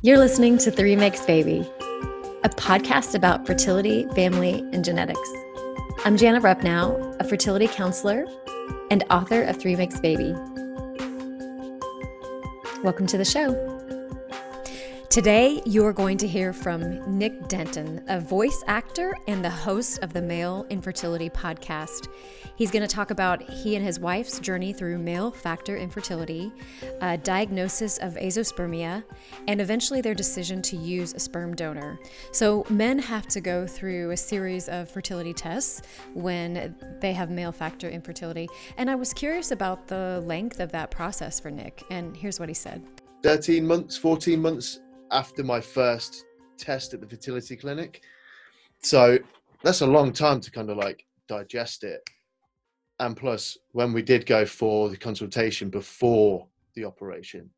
You're listening to Three Makes Baby, a podcast about fertility, family, and genetics. I'm Jana Rupnow, a fertility counselor and author of Three Makes Baby. Welcome to the show. Today, you are going to hear from Nick Denton, a voice actor and the host of the Male Infertility Podcast. He's going to talk about he and his wife's journey through male factor infertility, a diagnosis of azoospermia, and eventually their decision to use a sperm donor. So, men have to go through a series of fertility tests when they have male factor infertility. And I was curious about the length of that process for Nick, and here's what he said 13 months, 14 months after my first test at the fertility clinic. So that's a long time to kind of like digest it. And plus, when we did go for the consultation before the operation,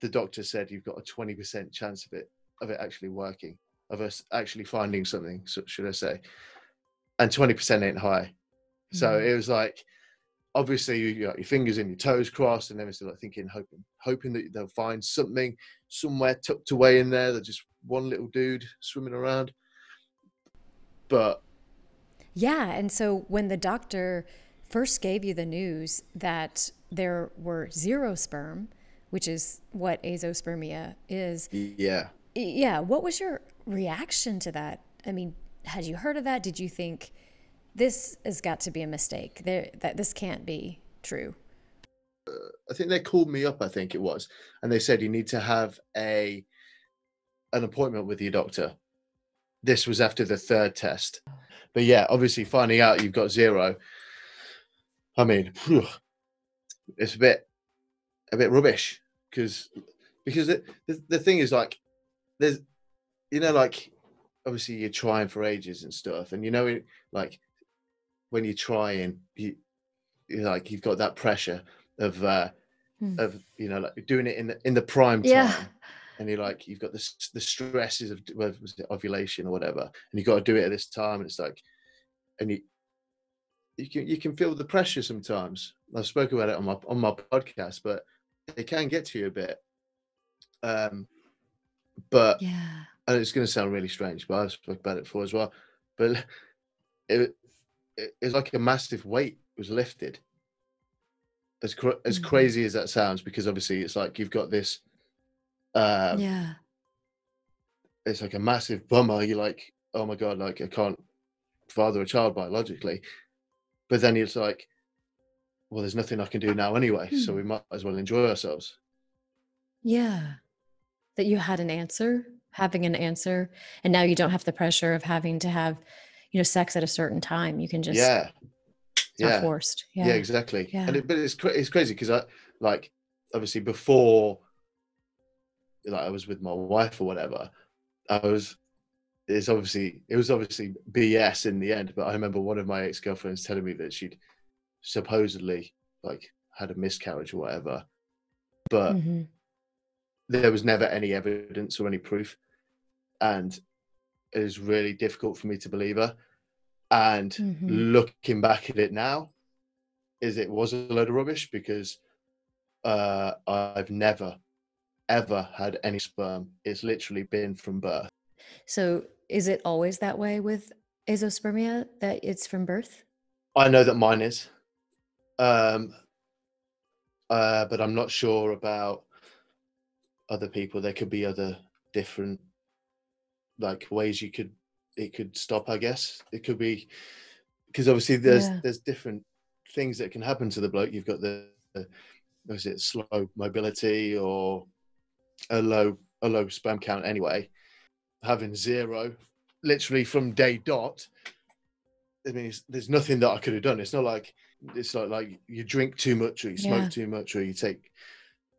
the doctor said you've got a 20% chance of it of it actually working, of us actually finding something, should I say. And 20% ain't high. So mm-hmm. it was like obviously you, got your fingers and your toes crossed and everything like thinking hoping hoping that they'll find something somewhere tucked away in there that just one little dude swimming around but yeah and so when the doctor first gave you the news that there were zero sperm which is what azoospermia is yeah yeah what was your reaction to that i mean had you heard of that did you think this has got to be a mistake. There, that this can't be true. Uh, I think they called me up. I think it was, and they said you need to have a an appointment with your doctor. This was after the third test, but yeah, obviously finding out you've got zero. I mean, whew, it's a bit a bit rubbish because because the, the the thing is like there's you know like obviously you're trying for ages and stuff and you know like when you're trying, you you like you've got that pressure of uh hmm. of you know like doing it in the in the prime time. Yeah. And you're like, you've got the the stresses of was it ovulation or whatever, and you've got to do it at this time. And it's like, and you you can you can feel the pressure sometimes. I've spoken about it on my on my podcast, but it can get to you a bit. Um, but yeah, and it's going to sound really strange, but I've spoken about it before as well. But it it's like a massive weight was lifted. As cr- as mm-hmm. crazy as that sounds, because obviously it's like you've got this. Uh, yeah. It's like a massive bummer. You're like, oh my god, like I can't father a child biologically, but then it's like, well, there's nothing I can do now anyway, so we hmm. might as well enjoy ourselves. Yeah, that you had an answer, having an answer, and now you don't have the pressure of having to have you know sex at a certain time. You can just yeah. Yeah. forced. Yeah, yeah exactly. Yeah. and it, but it's it's crazy because i like obviously before like i was with my wife or whatever i was it's obviously it was obviously bs in the end but i remember one of my ex-girlfriends telling me that she'd supposedly like had a miscarriage or whatever but mm-hmm. there was never any evidence or any proof and it was really difficult for me to believe her. And mm-hmm. looking back at it now, is it was a load of rubbish because uh, I've never, ever had any sperm. It's literally been from birth. So is it always that way with azoospermia that it's from birth? I know that mine is. Um, uh, but I'm not sure about other people. There could be other different like ways you could it could stop i guess it could be because obviously there's yeah. there's different things that can happen to the bloke you've got the, the was it slow mobility or a low a low sperm count anyway having zero literally from day dot i mean there's nothing that i could have done it's not like it's like like you drink too much or you smoke yeah. too much or you take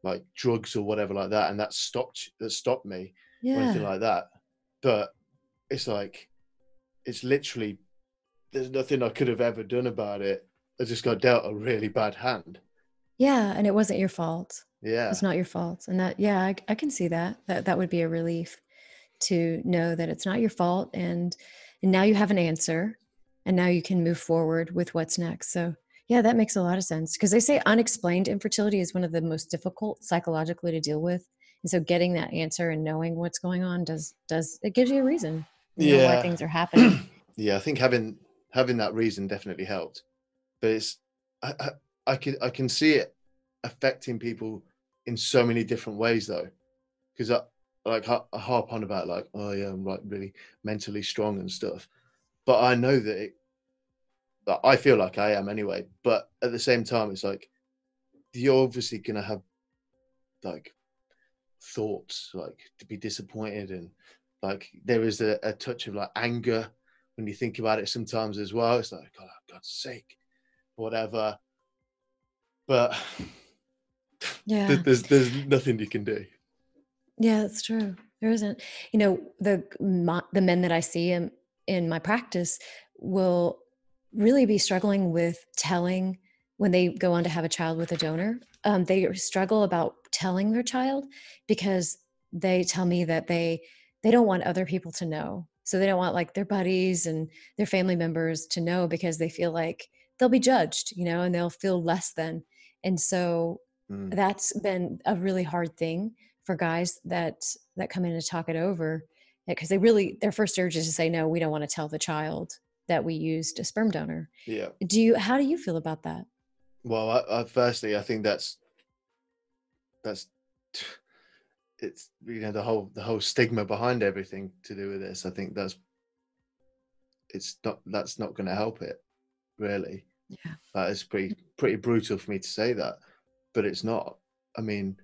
like drugs or whatever like that and that stopped that stopped me yeah. or anything like that but it's like it's literally there's nothing I could have ever done about it. I just got dealt a really bad hand. Yeah, and it wasn't your fault. Yeah, it's not your fault, and that yeah, I, I can see that. That that would be a relief to know that it's not your fault, and and now you have an answer, and now you can move forward with what's next. So yeah, that makes a lot of sense because they say unexplained infertility is one of the most difficult psychologically to deal with and so getting that answer and knowing what's going on does does it gives you a reason you yeah why things are happening yeah i think having having that reason definitely helped but it's I, I i can i can see it affecting people in so many different ways though because i like harp on about like oh yeah i'm like really mentally strong and stuff. But i know that it that i feel like i am anyway but at the same time it's like you're obviously gonna have like thoughts like to be disappointed and like there is a, a touch of like anger when you think about it sometimes as well. It's like oh god's sake whatever. But yeah. there's there's nothing you can do yeah that's true. There isn't. You know the my, the men that i see in in my practice will really be struggling with telling when they go on to have a child with a donor. Um, they struggle about telling their child because they tell me that they they don't want other people to know. So they don't want like their buddies and their family members to know because they feel like they'll be judged you know and they'll feel less than. And so Mm. that's been a really hard thing for guys that that come in to talk it over because they really their first urge is to say no we don't want to tell the child that we used a sperm donor. Yeah. Do you how do you feel about that? Well I, I, firstly i think that's that's it's you know the whole the whole stigma behind everything to do with this. I think that's it's not that's not going to help it really. Yeah. That is pretty pretty brutal for me to say that but it's not. I mean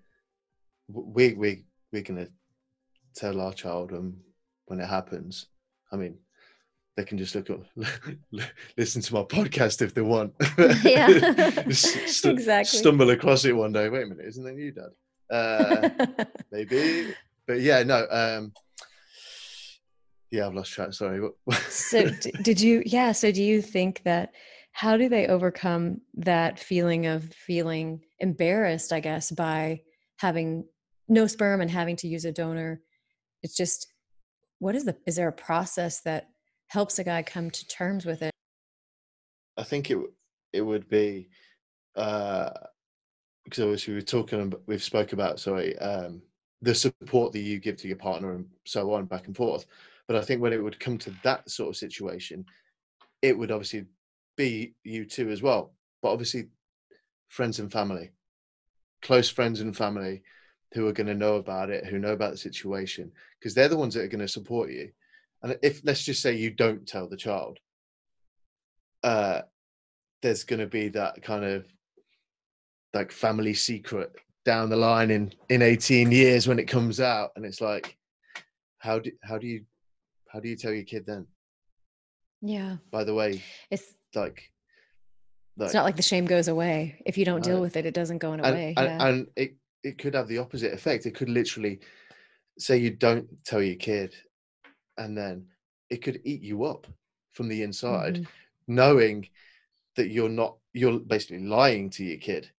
we we we're going to tell our child um, when it happens. I mean they can just look up listen to my podcast if they want. Yeah. St- exactly. stumble across it one day. Wait a minute isn't that you dad? Uh maybe. But yeah no um yeah i've lost track sorry. So d- did you yeah so do you think that how do they overcome that feeling of feeling embarrassed i guess by having no sperm and having to use a donor. It's just what is the is there a process that helps a guy come to terms with it? I think it it would be uh because obviously we're talking we've spoke about sorry um the support that you give to your partner and so on back and forth. But i think when it would come to that sort of situation it would obviously be you too as well. But obviously friends and family close friends and family who are going to know about it who know about the situation because they're the ones that are going to support you. And if let's just say you don't tell the child uh there's going to be that kind of like family secret down the line in in 18 years when it comes out and it's like how do how do you how do you tell your kid then? Yeah. By the way it's like, like it's not like the shame goes away. If you don't deal with it it doesn't go and, away and, yeah. and it it could have the opposite effect it could literally say you don't tell your kid and then it could eat you up from the inside Mhm. knowing that you're not you're basically lying to your kid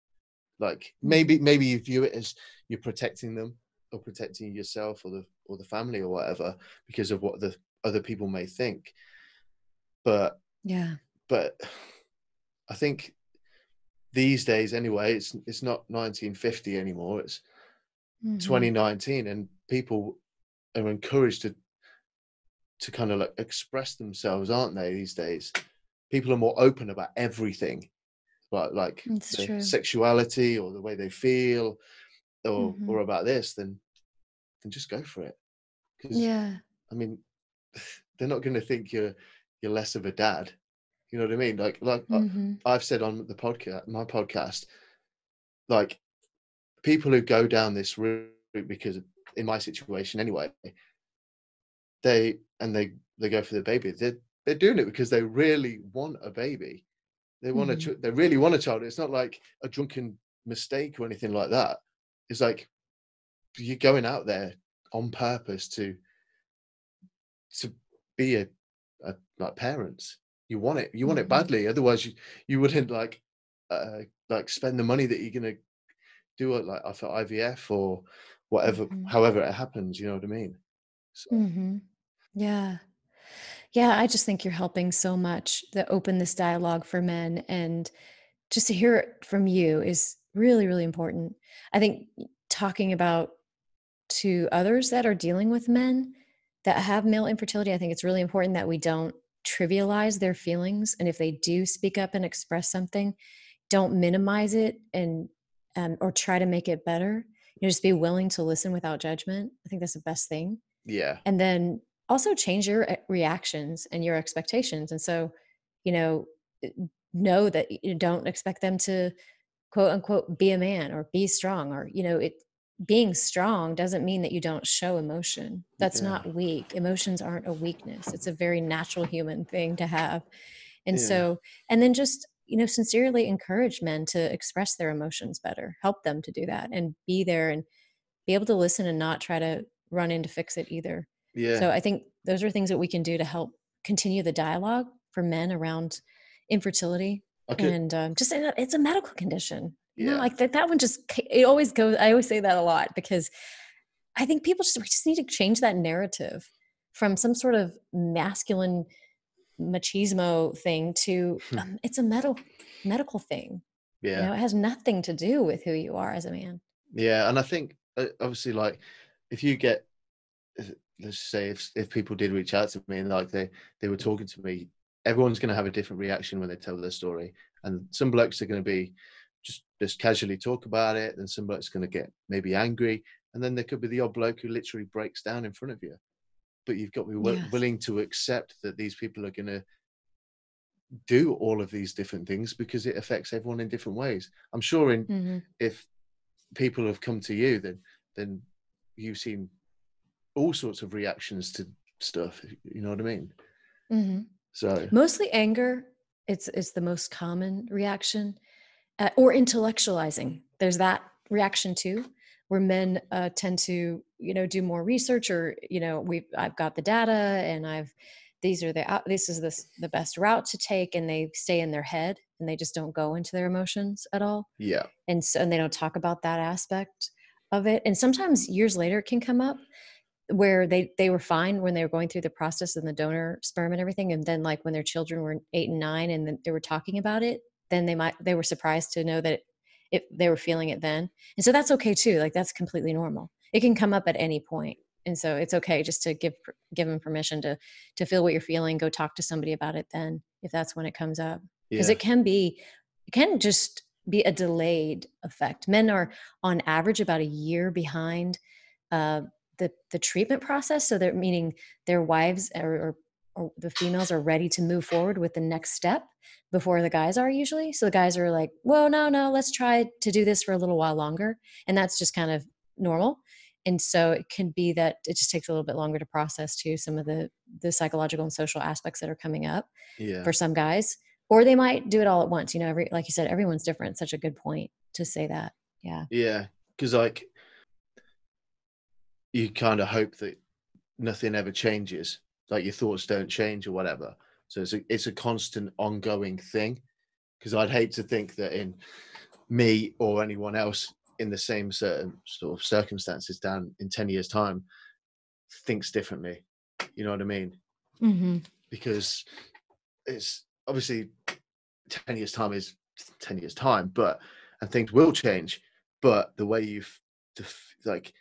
like Mm-hmm. maybe maybe you view it as you're protecting them or protecting yourself or the or the family or whatever because of what the other people may think but yeah but i think these days anyway it's it's not 1950 anymore it's Mhm. 2019 and people are encouraged to to kind of like express themselves aren't they these days people are more open about everything like like It's their true. sexuality or the way they feel or Mhm. or about this then then just go for it because yeah i mean they're not going to think you're you're less of a dad you know what i mean like like I- Mhm. I've said on the podcast, my podcast, like people who go down this route because in my situation anyway, they and they they go for the baby. They're they're doing it because they really want a baby. They want Mhm. a ch- they really want a child. It's not like a drunken mistake or anything like that. It's like you're going out there on purpose to to be a, a like parents. You want it. You want it badly. Otherwise, you you wouldn't like uh like spend the money that you're gonna do it like for IVF or whatever. Mhm. However it happens, you know what I mean. So, hmm Yeah. Yeah. I just think you're helping so much to open this dialogue for men. And just to hear it from you is really, really important. I think talking about to others that are dealing with men that have male infertility, I think it's really important that we don't trivialize their feelings. And if they do speak up and express something, don't minimize it and um, or try to make it better. You know, just be willing to listen without judgment. I think that's the best thing. Yeah. And then also change your eh, reactions and your expectations. And so, you know, eh, know that you don't expect them to quote unquote be a man or be strong or you know it being strong doesn't mean that you don't show emotion that's Yeah. not weak emotions aren't a weakness it's a very natural human thing to have and Yeah. so and then just you know sincerely encourage men to express their emotions better help them to do that and be there and be able to listen and not try to run in to fix it either Yeah. so I think those are things that we can do to help continue the dialogue for men around infertility. Could, And um, just it's a medical condition. You know, like that, that one just it always goes, I always say that a lot because I think people just, we just need to change that narrative from some sort of masculine machismo thing to Hmm. um, it's a medical medical thing. yeah. You know, it has nothing to do with who you are as a man. Yeah, and I think uh, obviously, like, if you get, let's say, if if people did reach out to me and like they they were talking to me, everyone's going to have a different reaction when they tell their story, and some blokes are going to be just casually talk about it, and somebody's going to get maybe angry, and then there could be the odd bloke who literally breaks down in front of you, but you've got to be wi- Yes. willing to accept that these people are going to do all of these different things because it affects everyone in different ways. I'm sure in Mhm. if people have come to you then then you've seen all sorts of reactions to stuff you know what i mean Mhm. so mostly anger it's it's the most common reaction uh, or intellectualizing. There's that reaction too where men uh, tend to you know do more research or you know we've i've got the data and i've these are the out this is the, the best route to take and they stay in their head and they just don't go into their emotions at all. Yeah. And so and they don't talk about that aspect of it. And sometimes years later it can come up where they they were fine when they were going through the process and the donor sperm and everything. And then like when their children were eight and nine and they were talking about it then they might they were surprised to know that it, it they were feeling it then. And so that's okay too like that's completely normal. It can come up at any point. And so it's okay just to give give them permission to to feel what you're feeling go talk to somebody about it then if that's when it comes up. Because yeah. it can be it can just be a delayed effect. Men are on average about a year behind uh, the the treatment process. So they're meaning their wives or, or or the females are ready to move forward with the next step before the guys are usually. So the guys are like well no no let's try to do this for a little while longer. And that's just kind of normal. And so it can be that it just takes a little bit longer to process too some of the the psychological and social aspects that are coming up yeah. for some guys. Or they might do it all at once you know every like you said everyone's different. Such a good point to say that. Yeah. Yeah. Because like you kind of hope that nothing ever changes like your thoughts don't change or whatever. So it's a, it's a constant ongoing thing. Because i'd hate to think that in me or anyone else in the same certain sort of circumstances down in 10 years time thinks differently. You know what i mean? Mm-hmm. because it's obviously 10 years time is 10 years time but and things will change but the way you've like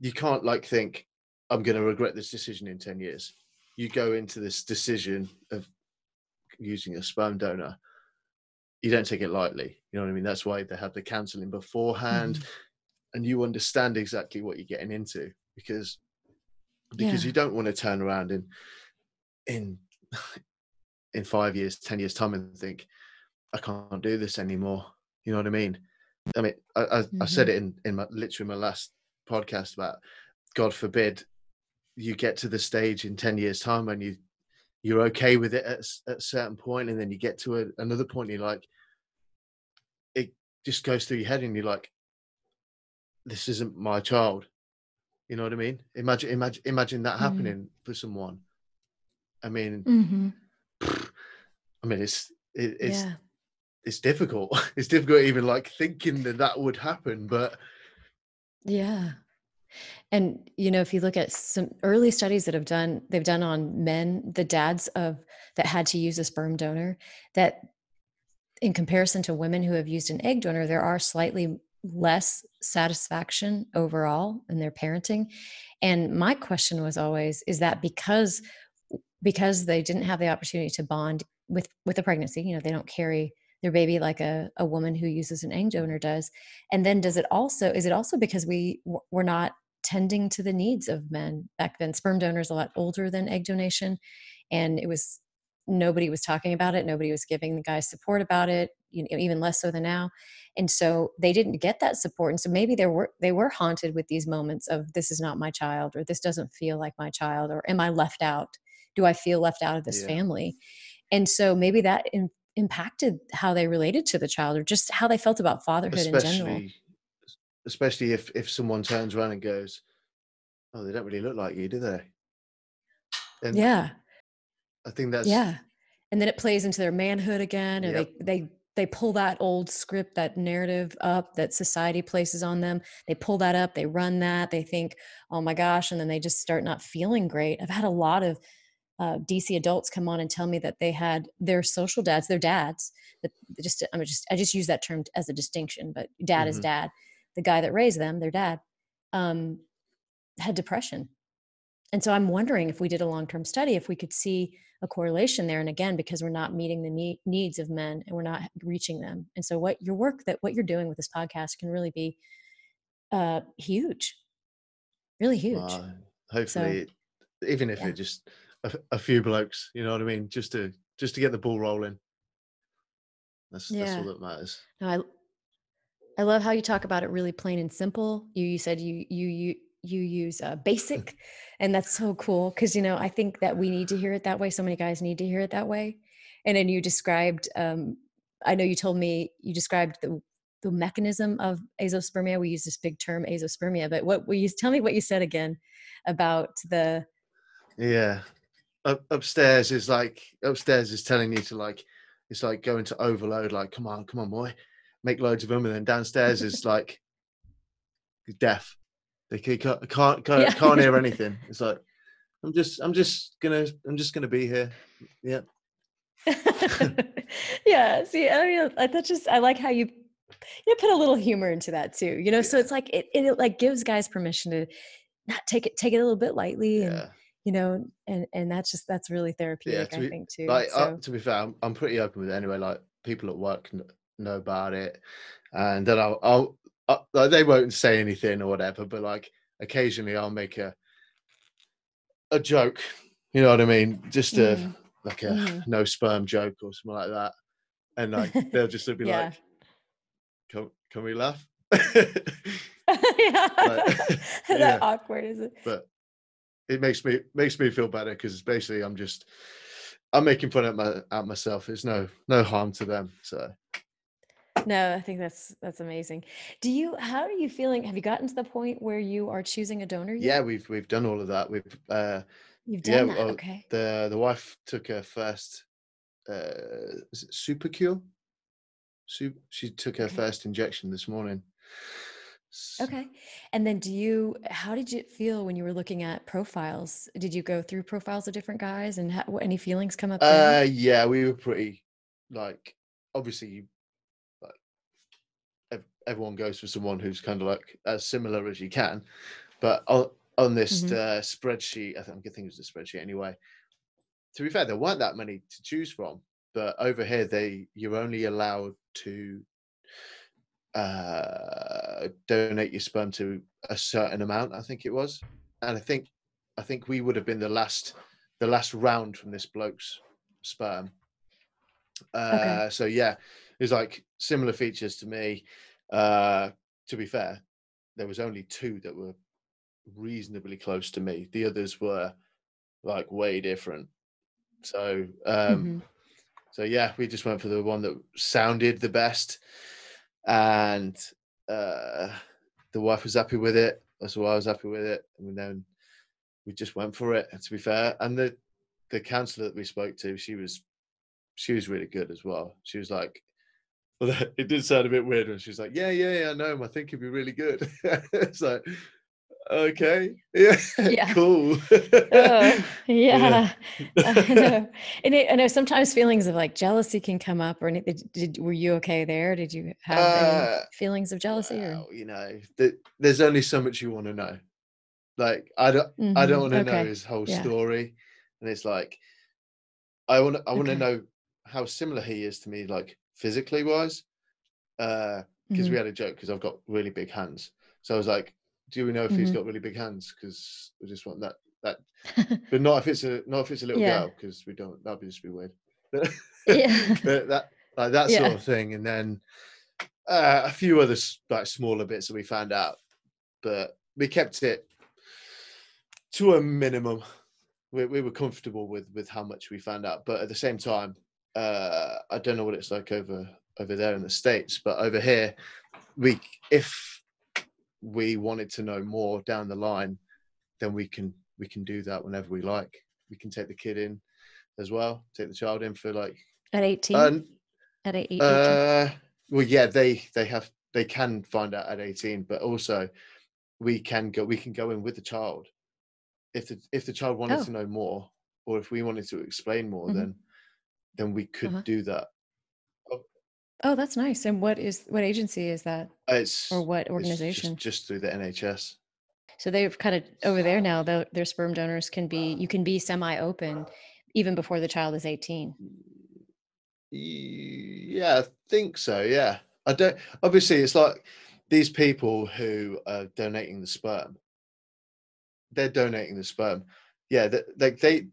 you can't like think i'm going to regret this decision in 10 years you go into this decision of using a sperm donor you don't take it lightly. You know what i mean? That's why they have the counseling beforehand mm-hmm. and you understand exactly what you're getting into because because Yeah. you don't want to turn around in in in five years ten years time and think i can't do this anymore. You know what i mean? I mean i i, I said mm-hmm. it in in my literally my last podcast about god forbid you get to the stage in 10 years time when you you're okay with it at, at a certain point and then you get to a, another point and you're like it just goes through your head and you're like this isn't my child you know what i mean imagine imagine imagine that Mhm. happening for someone i mean Mm-hmm. i mean it's it, it's yeah it's difficult it's difficult even like thinking that that would happen but Yeah. And you know, if you look at some early studies that have done they've done on men, the dads of that had to use a sperm donor, that in comparison to women who have used an egg donor, there are slightly less satisfaction overall in their parenting. And my question was always is that because because they didn't have the opportunity to bond with with the pregnancy you know they don't carry their baby like a, a woman who uses an egg donor does. And then does it also is it also because we we're not tending to the needs of men back then. Sperm donors a lot older than egg donation and it was nobody was talking about it nobody was giving the guys support about it you know, even less so than now. And so they didn't get that support and so maybe they were they were haunted with these moments of this is not my child or this doesn't feel like my child or am i left out? Do i feel left out of this yeah. family? And so maybe that in, impacted how they related to the child or just how they felt about fatherhood especially, in general especially if if someone turns around and goes oh they don't really look like you do they and yeah i think that's yeah and then it plays into their manhood again or yep. they they they pull that old script that narrative up that society places on them they pull that up they run that they think oh my gosh and then they just start not feeling great i've had a lot of uh, DC adults come on and tell me that they had their social dads, their dads, that just I'm just I just use that term as a distinction, but dad mm-hmm. is dad. The guy that raised them, their dad, um, had depression, and so I'm wondering if we did a long term study, if we could see a correlation there. And again, because we're not meeting the need, needs of men and we're not reaching them, and so what your work that what you're doing with this podcast can really be uh, huge, really huge. Uh, hopefully, so, even if yeah. it just a, a, few blokes. You know what I mean? Just to just to get the ball rolling. That's yeah. that's all that matters. No, I I love how you talk about it really plain and simple. You you said you you you you use uh, basic, and that's so cool because you know I think that we need to hear it that way. So many guys need to hear it that way. And then you described. Um, I know you told me you described the the mechanism of azoospermia. We use this big term azoospermia, but what will you tell me what you said again about the yeah up, upstairs is like upstairs is telling you to like it's like going to overload like come on come on boy make loads of them and then downstairs is like deaf they can't can't can't, yeah. can't hear anything it's like i'm just i'm just gonna i'm just gonna be here yeah yeah see i mean that's just i like how you you put a little humor into that too you know yeah. so it's like it, it like gives guys permission to not take it take it a little bit lightly yeah. and you know and and that's just that's really therapeutic yeah, be, i think too like so. uh, to be fair I'm, I'm pretty open with it anyway like people at work know about it and then i'll, I'll uh, like they won't say anything or whatever but like occasionally i'll make a a joke you know what i mean just a mm. like a mm. no sperm joke or something like that and like they'll just be yeah. like can, can we laugh yeah. Like, that yeah. awkward is it but it makes me makes me feel better because basically I'm just I'm making fun at my at myself. It's no no harm to them. So no, I think that's that's amazing. Do you how are you feeling? Have you gotten to the point where you are choosing a donor yet? Yeah, we've we've done all of that. We've uh You've done yeah, that. okay. The the wife took her first uh is it Suprecur? she took her okay. first injection this morning. Okay. And then do you, how did you feel when you were looking at profiles? Did you go through profiles of different guys and any feelings come up? Uh, yeah, we were pretty like, obviously, like everyone goes for someone who's kind of like as similar as you can. But on, on this mm-hmm. uh, spreadsheet, I think, I think it was a spreadsheet anyway. To be fair, there weren't that many to choose from, but over here, they you're only allowed to uh, donate your sperm to a certain amount. I think it was, and I think I think we would have been the last the last round from this bloke's sperm. Uh, okay. So yeah, it's like similar features to me. Uh, to be fair, there was only two that were reasonably close to me. The others were like way different. So um, mm-hmm. so yeah, we just went for the one that sounded the best and uh, the wife was happy with it. That's why I was happy with it. And then we just went for it. To be fair, and the the counselor that we spoke to, she was she was really good as well. She was like, it did sound a bit weird when she was like, "Yeah, yeah, yeah, I know him. I think he'd be really good." it's like, okay. Yeah. Yeah. cool. Oh, yeah. I know. And it, I know sometimes feelings of like jealousy can come up or anything. Did, were you okay there? Did you have Uh, any feelings of jealousy or? Well, you know, th- there's only so much you want to know. Like I don't I don't Mhm, want to know his whole Yeah. story. And it's like I want to I want to Okay. know how similar he is to me, like physically wise. Uh because we had a joke because I've got really big hands. So I was like, do we know if he's mhm. got really big hands? Because we just want that that but not if it's a not if it's a little Yeah. girl, because we don't that'd be just be weird. But, Yeah. but that like that sort Yeah. of thing. And then uh, a few other like smaller bits that we found out, but we kept it to a minimum. We, we were comfortable with with how much we found out, but at the same time, uh, I don't know what it's like over over there in the states, but over here, we if we wanted to know more down the line, then we can we can do that whenever we like. We can take the kid in as well, take the child in for like At 18? uh, At eight, 18? uh, well, yeah, they they have they can find out at eighteen, but also we can go we can go in with the child if the if the child wanted Oh. to know more, or if we wanted to explain more, Mhm. then then we could Uh-huh. do that. Oh, that's nice. And what is what agency is that It's or what organization? just, just through the NHS. So they've kind of over there now. Though their sperm donors can be you can be semi-open even before the child is 18. Yeah, I think so. Yeah, I don't. Obviously, it's like these people who are donating the sperm. They're donating the sperm. Yeah, like they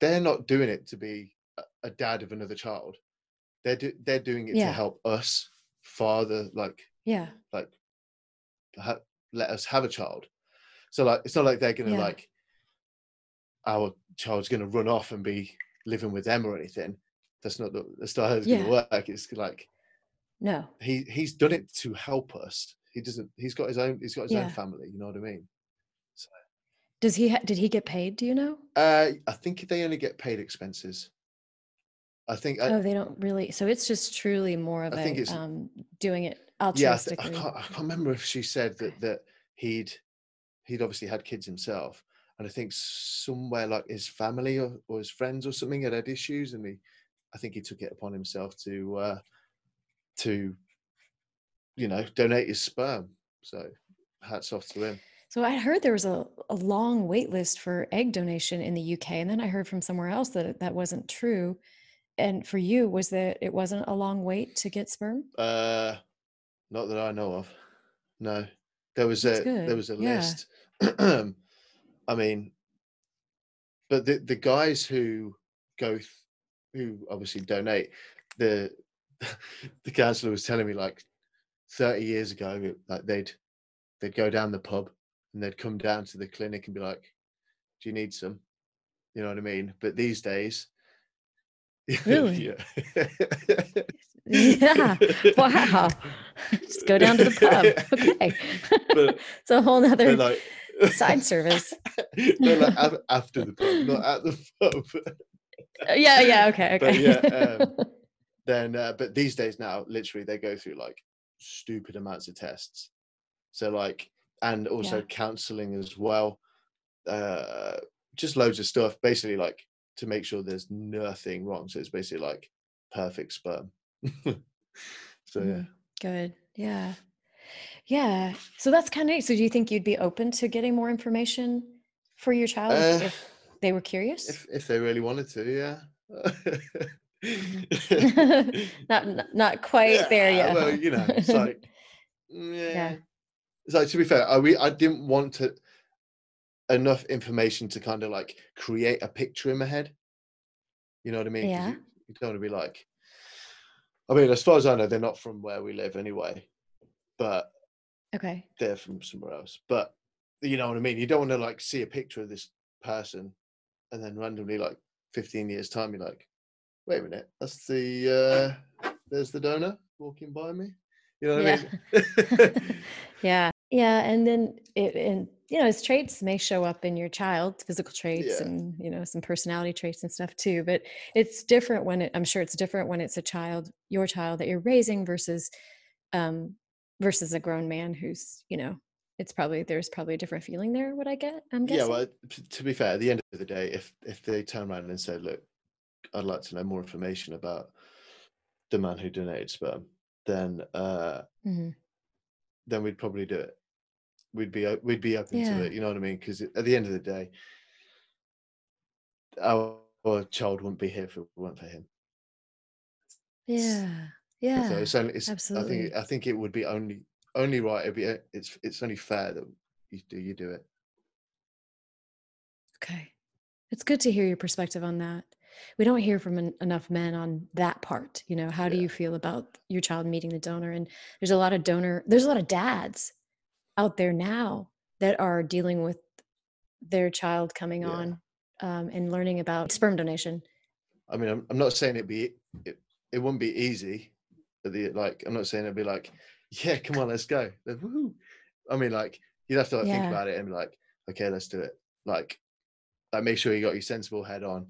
they're not doing it to be a, dad of another child. They're do, they're doing it to help us father like Yeah. like ha- let us have a child. So like it's not like they're gonna Yeah. like our child's gonna run off and be living with them or anything. That's not the that's not how it's Yeah. gonna work. It's like No. he he's done it to help us. He doesn't. He's got his own. He's got his Yeah. own family. You know what I mean? Does he ha- did he get paid, do you know? Uh, I think they only get paid expenses. I think. I, oh, they don't really. So it's just truly more of I think a um doing it yeah, I, th- I altruistically. can't. I can't remember if she said that that he'd he'd obviously had kids himself, and I think somewhere like his family or, or his friends or something had had issues, and he, I think he took it upon himself to uh, to, you know, donate his sperm. So, hats off to him. So I heard there was a, a long wait list for egg donation in the UK, and then I heard from somewhere else that that wasn't true. And for you, was that it wasn't a long wait to get sperm? Uh, not that I know of. No, there was That's a there was a yeah. list. I mean, but the the guys who go th- who obviously donate the the counselor was telling me like 30 years ago like they'd they'd go down the pub and they'd come down to the clinic and be like do you need some you know what i mean but these days Really? yeah Yeah. Wow. Just go down to the pub. Okay. But- it's a whole nother But like side service. no, like after the pub, not at the pub. Uh, Yeah, yeah, okay, But okay. yeah, um, then, uh, but these days now, literally, they go through like stupid amounts of tests. So like, and also Yeah. counselling as well. Uh, just loads of stuff, basically like to make sure there's nothing wrong. So it's basically like perfect sperm. so yeah. Mm, Good. Yeah. Yeah. So that's kind of neat. So do you think you'd be open to getting more information for your child if, Uh, if they were curious? If if they really wanted to, yeah. not, not not quite there yet. Well, huh? you know, it's like, yeah. It's like to be fair, I we I didn't want to enough information to kind of like create a picture in my head. You know what I mean? Yeah. You, you don't want to be like. I mean, as far as I know, they're not from where we live anyway, but okay. they're from somewhere else. But you know what I mean? You don't want to like see a picture of this person and then randomly, like 15 years' time, you're like, wait a minute, that's the uh there's the donor walking by me. You know what Yeah. I mean? yeah. Yeah. And then it and you know, his traits may show up in your child, physical traits Yeah. and you know, some personality traits and stuff too. But it's different when it I'm sure it's different when it's a child, your child that you're raising versus um versus a grown man who's, you know, it's probably there's probably a different feeling there. What I get, I'm guessing. Yeah, well, to be fair, at the end of the day, if if they turn around and said, "Look, I'd like to know more information about the man who donated sperm," then uh, hmm then we'd probably do it. We'd be uh, we'd be open Yeah. to it. You know what I mean? Because at the end of the day, our, our child wouldn't be here if it weren't for him. Yeah. So Yeah. it's only, it's, I think I think it would be only only right. It'd be uh, it's it's only fair that you do you do it. Okay. It's good to hear your perspective on that. We don't hear from en- enough men on that part. You know, how do Yeah. you feel about your child meeting the donor? And there's a lot of donor, there's a lot of dads out there now that are dealing with their child coming Yeah. on um, and learning about sperm donation. I mean, I'm, I'm not saying it'd be it, it wouldn't be easy. But the like, I'm not saying it'd be like, yeah, come on, let's go. Like. I mean, like, you'd have to like, think about it and be like, okay, let's do it. Like, like make sure you got your sensible head on,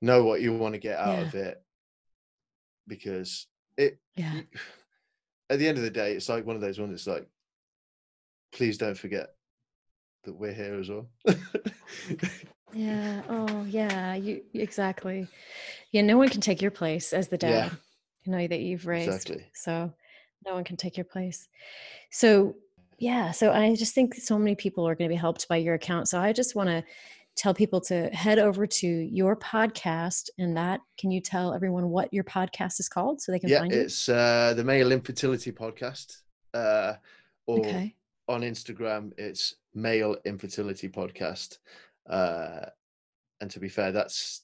know what you want to get out Yeah. of it, because it. Yeah. At the end of the day, it's like one of those ones. It's like, please don't forget that we're here as well. Yeah. Oh, yeah. You exactly. Yeah. No one can take your place as the dad. Yeah. You know that you've raised. Exactly. So no one can take your place. So yeah. So I just think so many people are going to be helped by your account. So I just want to tell people to head over to your podcast and that can you tell everyone what your podcast is called so they can yeah, find you? it's uh, the Male Infertility Podcast, uh, or Okay. On Instagram, it's Male Infertility Podcast. Uh, and to be fair, that's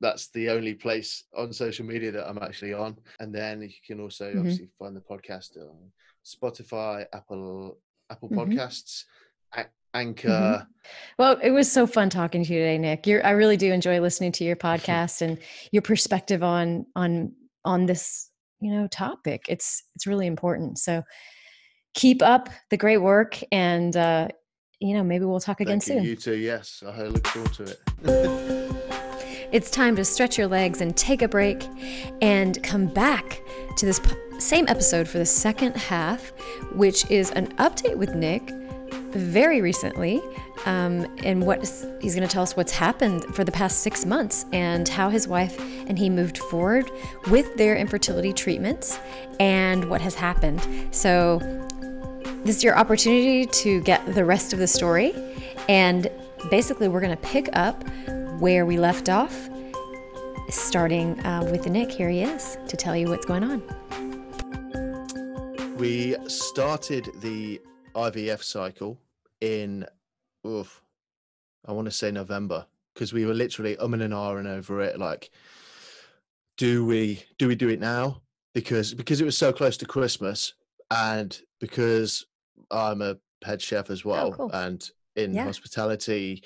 that's the only place on social media that I'm actually on. And then you can also Mhm. obviously find the podcast on Spotify, Apple Apple Mhm. Podcasts, A- Anchor. Well, it was so fun talking to you today, Nick. You're, I really do enjoy listening to your podcast and your perspective on on on this, you know, topic. It's it's really important. So keep up the great work, and uh, you know, maybe we'll talk again Thank you. soon. You too. Yes, I look forward to it. It's time to stretch your legs and take a break and come back to this p- same episode for the second half, which is an update with Nick very recently. Um, and what is, he's going to tell us what's happened for the past six months and how his wife and he moved forward with their infertility treatments and what has happened. So, this is your opportunity to get the rest of the story. And basically, we're going to pick up where we left off, starting uh, with Nick. Here he is to tell you what's going on. we started the IVF cycle in, oof, I want to say November because we were literally umming and ahhing over it. Like, do we do we do it now? Because because it was so close to Christmas, and because I'm a head chef as well, cool. and in Yeah. hospitality,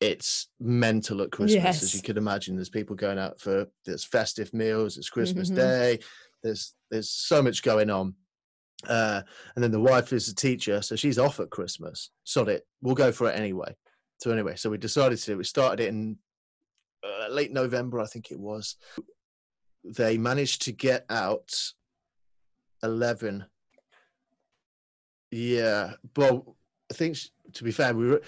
it's mental at Christmas, as you Yes. could imagine. There's people going out for there's festive meals, it's Christmas Mhm. Day, there's there's so much going on. Uh, and then the wife is a teacher, so she's off at Christmas. Sod it, we'll go for it anyway. So anyway, so we decided to. We started it in uh, late November, I think it was. They managed to get out eleven. Yeah, well, I think sh- to be fair, we were.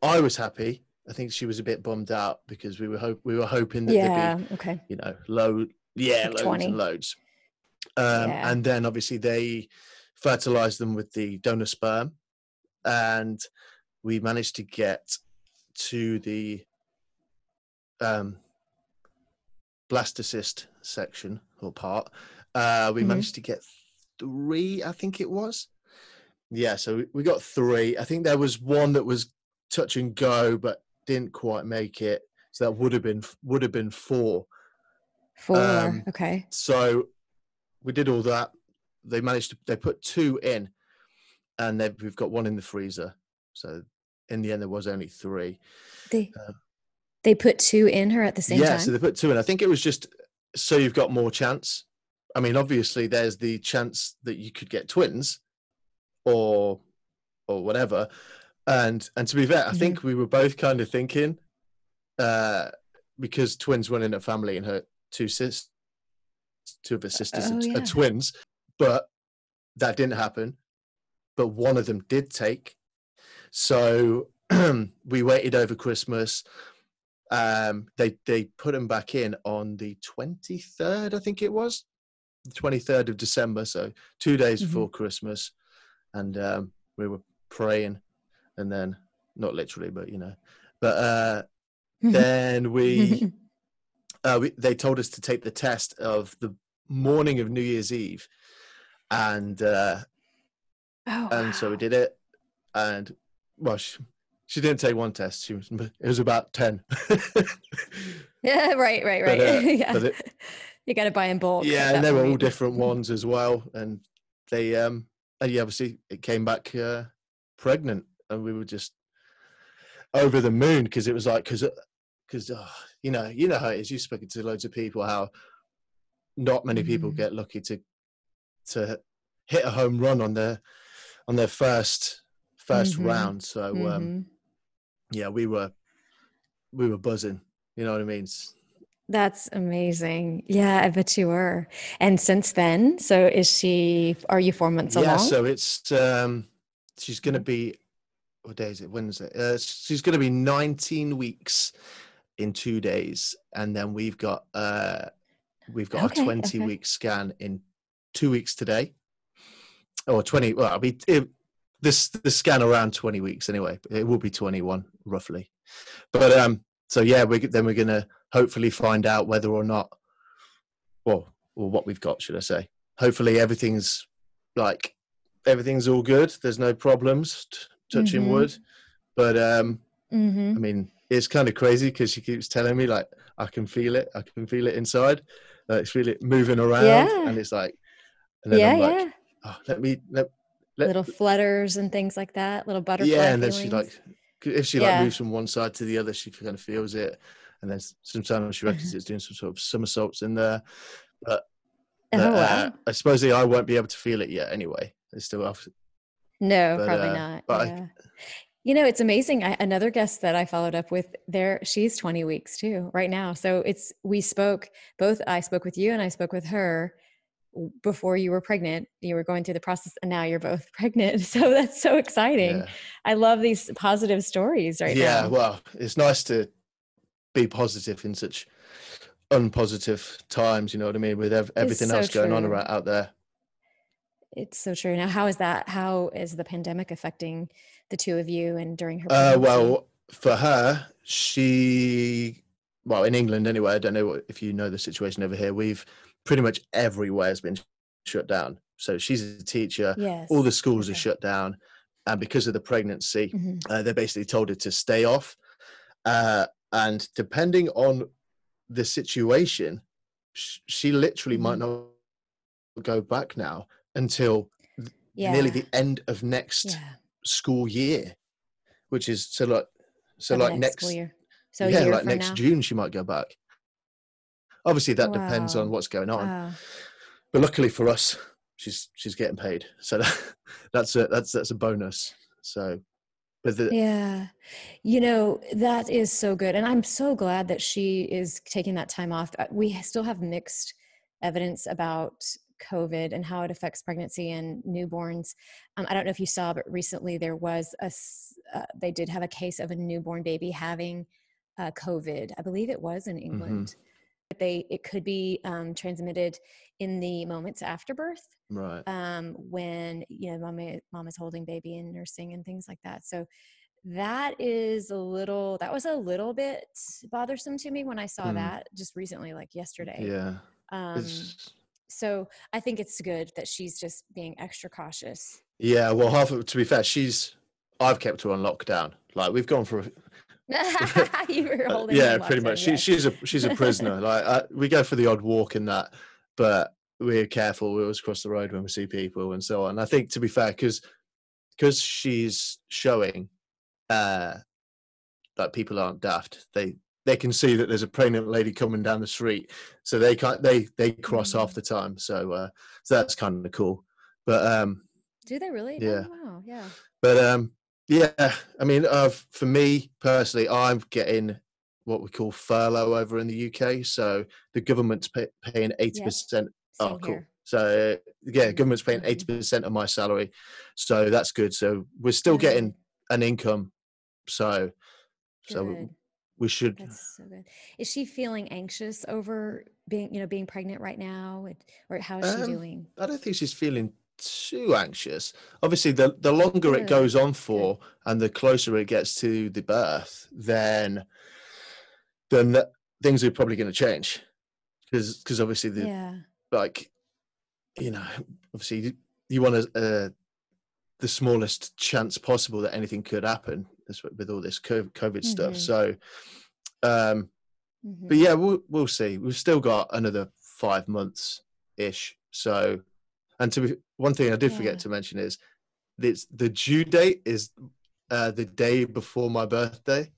I was happy. I think she was a bit bummed out because we were hope we were hoping that there'd Yeah. be Okay. you know, load, yeah, Like loads 20. and loads. Um, Yeah. And then obviously they fertilized them with the donor sperm, and we managed to get to the um, blastocyst section or part. Uh, we Mhm. managed to get three, I think it was. Yeah, so we- got three. I think there was one that was touch and go, but didn't quite make it. So that would have been would have been four. Four. Um, okay. So we did all that. They managed to they put two in, and we've got one in the freezer. So in the end, there was only three. They um, they put two in her at the same yeah, time. so they put two in. I think it was just so you've got more chance. I mean, obviously, there's the chance that you could get twins, or or whatever. And and to be fair, I Mhm. think we were both kind of thinking, uh, because twins run in a family and her two sis, two of her sisters oh, are, t- are twins, but that didn't happen. but one of them did take. So we waited over Christmas. Um, they they put him back in on the 23rd, I think it was, the 23rd of December. So two days Mhm. before Christmas, and um, we were praying, and then not literally, but you know, but uh, then we, uh, we they told us to take the test of the morning of New Year's Eve, and uh, oh, and so we did it and well she, she didn't take one test she was it was about 10 Yeah, right, right, right. But, uh, yeah. it- you got to buy in bulk. yeah and they were all different ones as well and they um yeah obviously it came back uh pregnant and we were just over the moon because it was like because because you know you know how it is you've spoken to loads of people how not many people Mhm. get lucky to to hit a home run on their on their first 1st Mhm. round so um Mhm. yeah, we were we were buzzing. You know what I mean? That's amazing. Yeah, I bet you were. And since then, so is she, are you four months old? yeah, along? so it's um she's gonna be what day is it? Wednesday. Uh, she's gonna be 19 weeks in two days, and then we've got uh we've got Okay, a 20 okay. week scan in two weeks today. Or 20, well, I mean it, this the scan around 20 weeks anyway. It will be 21 roughly. But um so yeah, we then we're gonna hopefully find out whether or not well or what we've got, should I say. Hopefully everything's like everything's all good. There's no problems, t- touching Mhm. wood. But um, hmm I mean, it's kind of crazy because she keeps telling me like I can feel it. I can feel it inside. Like, feel it moving around, Yeah. and it's like, and then Yeah, I'm like, yeah. oh, let me let, let Little flutters and things like that, little butterfly yeah, and then she like if she Yeah. like moves from one side to the other, she kind of feels it, and then sometimes she reckons it's doing some sort of somersaults in there. But oh, uh, wow. I suppose I won't be able to feel it yet anyway. It's still off. No, but, probably uh, not. but I- You know, it's amazing. I, another guest that I followed up with there, she's 20 weeks too, right now. So it's, we spoke, both I spoke with you and I spoke with her before you were pregnant. You were going through the process and now you're both pregnant. So that's so exciting. Yeah, I love these positive stories right yeah. now. Well, it's nice to be positive in such unpositive times. You know what I mean? With ev- everything so else going on out there. It's so true. Now, how is that? How is the pandemic affecting the two of you and during her Uh, well, for her, she, well, in England anyway, I don't know what- if you know the situation over here. We've pretty much everywhere has been shut down. So she's a teacher. yes. All the schools are shut down. And because of the pregnancy, Mhm. uh, they basically told her to stay off. Uh, and depending on the situation, sh- she literally might Mhm. not go back now until Yeah. nearly the end of next yeah. school year, which is so like so like next, school year. So yeah like next now? June she might go back. Obviously that depends on what's going on, Wow. but luckily for us, she's she's getting paid, so that, that's a that's that's a bonus. So, but the, Yeah. You know, that is so good. And I'm so glad that she is taking that time off. Uh, We still have mixed evidence about COVID and how it affects pregnancy and newborns. Um, I don't know if you saw, but recently there was a uh, they did have a case of a newborn baby having uh, COVID. I believe it was in England. But They, it could be um, transmitted in the moments after birth right, um, when you know mama mom is holding baby and nursing and things like that. So that is a little that was a little bit bothersome to me when I saw Hmm. that just recently, like yesterday. yeah, Um, it's so I think it's good that she's just being extra cautious. yeah. Well, half of to be fair, she's I've kept her on lockdown. Like we've gone for you were Uh, holding yeah pretty much she, she's a she's a prisoner like uh, we go for the odd walk in that but we're careful we always cross the road when we see people and so on i think to be fair because because she's showing uh that people aren't daft they they can see that there's a pregnant lady coming down the street so they can't they they cross half Mm. the time so uh so that's kind of cool but um Do they really? Yeah. Oh, wow. Yeah. but um, yeah, I mean, uh, for me personally, I'm getting what we call furlough over in the UK. So the government's pay, paying eighty percent. Same Oh, cool. here. So yeah, government's paying mhm. eighty percent of my salary, so that's good. So we're still Good. getting an income. So so we should. That's so good. Is she feeling anxious over being, you know, being pregnant right now, or how is she Um, doing? I don't think she's feeling too anxious. Obviously, the the longer it goes on for, and the closer it gets to the birth, then then th- things are probably going to change. Because because obviously the Yeah. like you know obviously you, you want a, uh, the smallest chance possible that anything could happen with all this covid stuff Mhm. so um mhm. but yeah we'll, we'll see we've still got another five months ish so and to be one thing i did Yeah. forget to mention is it's the due date is uh the day before my birthday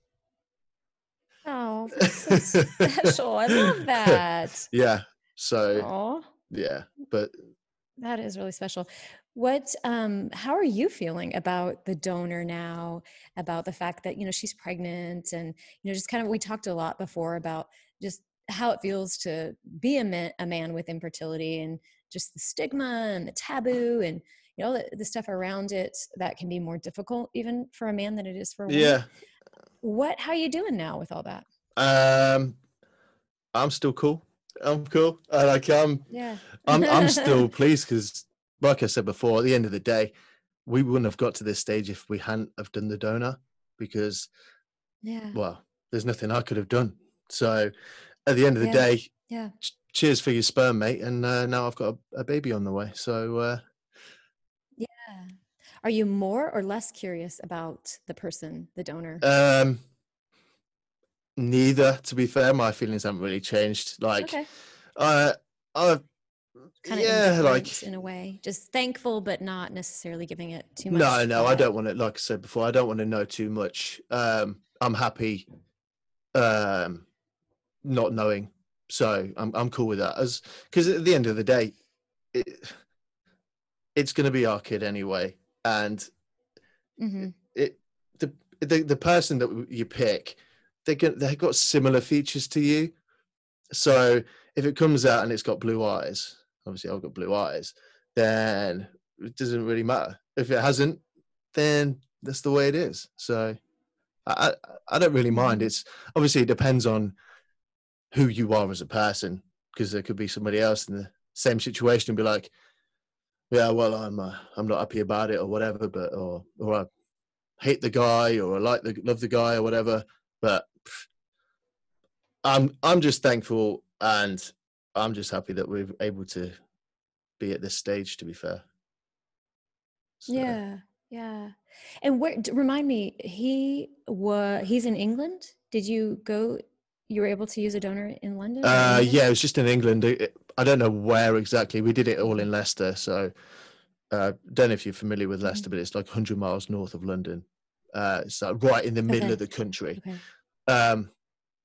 Oh, that's so special. I love that. yeah so Oh, yeah but that is really special. What, um, how are you feeling about the donor now? About the fact that, you know, she's pregnant and, you know, just kind of, we talked a lot before about just how it feels to be a man, a man with infertility and just the stigma and the taboo and, you know, the, the stuff around it that can be more difficult even for a man than it is for a woman. yeah What, how are you doing now with all that? Um, I'm still cool. I'm cool. I like I'm Yeah. I'm I'm still pleased because, like I said before, at the end of the day, we wouldn't have got to this stage if we hadn't have done the donor because, yeah. well, there's nothing I could have done. So, at the end of the Yeah. day, Yeah. ch- cheers for your sperm, mate. And uh, now I've got a, a baby on the way. So, uh, Yeah. Are you more or less curious about the person, the donor? um, neither. To be fair, my feelings haven't really changed. Like, okay. uh, I've Kind of yeah, like in a way, just thankful, but not necessarily giving it too much. No, no, I don't want to. Like I said before, I don't want to know too much. Um, I'm happy, um, not knowing. So I'm I'm cool with that. As because at the end of the day, it, it's going to be our kid anyway, and Mhm. it the the the person that you pick, they get they've got similar features to you. So if it comes out and it's got blue eyes, obviously I've got blue eyes, then it doesn't really matter. If it hasn't, then that's the way it is. So I I, don't really mind. Mhm. It's obviously it depends on who you are as a person, because there could be somebody else in the same situation and be like, yeah, well, I'm uh, I'm not happy about it or whatever, but or or I hate the guy or I like the love the guy or whatever. But pff, I'm I'm just thankful and I'm just happy that we're able to be at this stage. To be fair, So, Yeah, yeah. And where? Remind me, he was he's in England. Did you go? You were able to use a donor in London. Uh, yeah, it was just in England. I don't know where exactly. We did it all in Leicester. So, uh, don't know if you're familiar with. Leicester, but it's like 100 miles north of London. Uh, it's right in the middle Okay. of the country. Okay. Um,